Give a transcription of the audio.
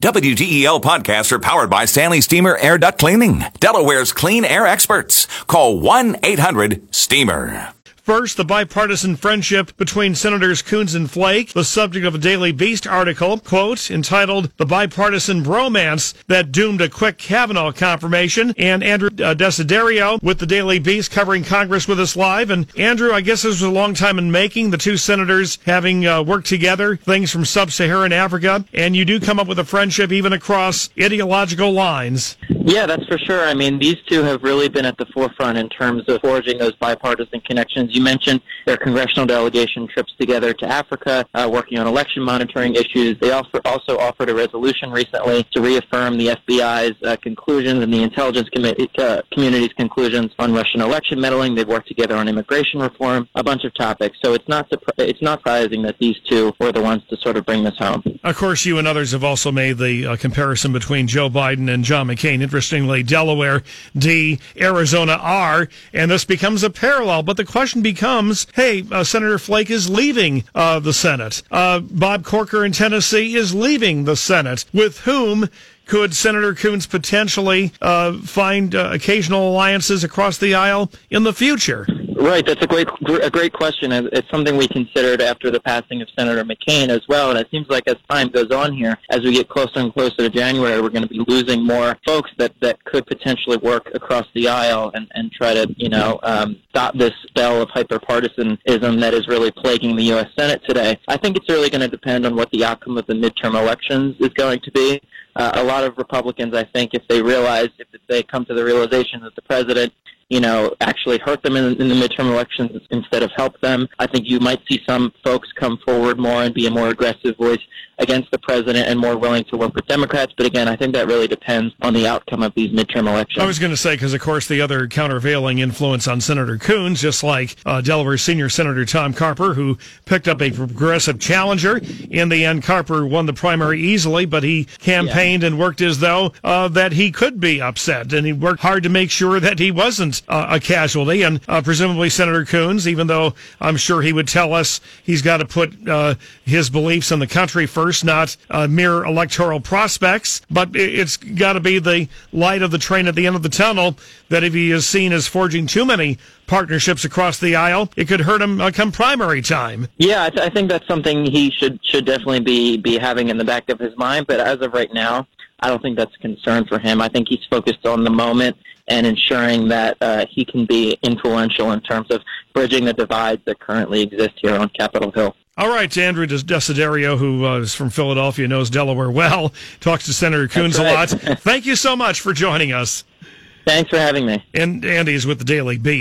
WDEL podcasts are powered by Stanley Steamer Air Duct Cleaning, Delaware's clean air experts. Call 1 800 STEAMER. First, the bipartisan friendship between Senators Coons and Flake, the subject of a Daily Beast article, quote, entitled The Bipartisan Bromance That Doomed a Quick Kavanaugh Confirmation, and Andrew uh, Desiderio with the Daily Beast covering Congress with us live. And Andrew, I guess this was a long time in making, the two senators having uh, worked together, things from sub-Saharan Africa, and you do come up with a friendship even across ideological lines. Yeah, that's for sure. I mean, these two have really been at the forefront in terms of forging those bipartisan connections. You mentioned their congressional delegation trips together to Africa, uh, working on election monitoring issues. They also also offered a resolution recently to reaffirm the FBI's uh, conclusions and the intelligence uh, community's conclusions on Russian election meddling. They've worked together on immigration reform, a bunch of topics. So it's not it's not surprising that these two were the ones to sort of bring this home. Of course, you and others have also made the uh, comparison between Joe Biden and John McCain interestingly, Delaware D, Arizona R, and this becomes a parallel. But the question becomes, hey, uh, Senator Flake is leaving uh, the Senate. Uh, Bob Corker in Tennessee is leaving the Senate. With whom could Senator Coons potentially uh, find uh, occasional alliances across the aisle in the future? Right, that's a great a great question. It's something we considered after the passing of Senator McCain as well. And it seems like as time goes on here, as we get closer and closer to January, we're going to be losing more folks that that could potentially work across the aisle and and try to you know um, stop this spell of hyperpartisanism that is really plaguing the U.S. Senate today. I think it's really going to depend on what the outcome of the midterm elections is going to be. Uh, a lot of Republicans, I think, if they realize, if they come to the realization that the president you know, actually hurt them in, in the midterm elections instead of help them. I think you might see some folks come forward more and be a more aggressive voice against the president and more willing to work with Democrats. But again, I think that really depends on the outcome of these midterm elections. I was going to say, because of course the other countervailing influence on Senator Coons, just like uh, Delaware senior Senator Tom Carper, who picked up a progressive challenger. In the end, Carper won the primary easily, but he campaigned yeah. and worked as though uh, that he could be upset, and he worked hard to make sure that he wasn't a casualty. And uh, presumably Senator Coons, even though I'm sure he would tell us he's got to put uh, his beliefs in the country first first, not uh, mere electoral prospects, but it's got to be the light of the train at the end of the tunnel that if he is seen as forging too many partnerships across the aisle, it could hurt him uh, come primary time. Yeah, I, th- I think that's something he should should definitely be be having in the back of his mind. But as of right now, I don't think that's a concern for him. I think he's focused on the moment and ensuring that uh, he can be influential in terms of bridging the divides that currently exist here on Capitol Hill. All right, Andrew Desiderio, who uh, is from Philadelphia, knows Delaware well, talks to Senator Coons right. a lot. Thank you so much for joining us. Thanks for having me. And Andy is with the Daily Beast.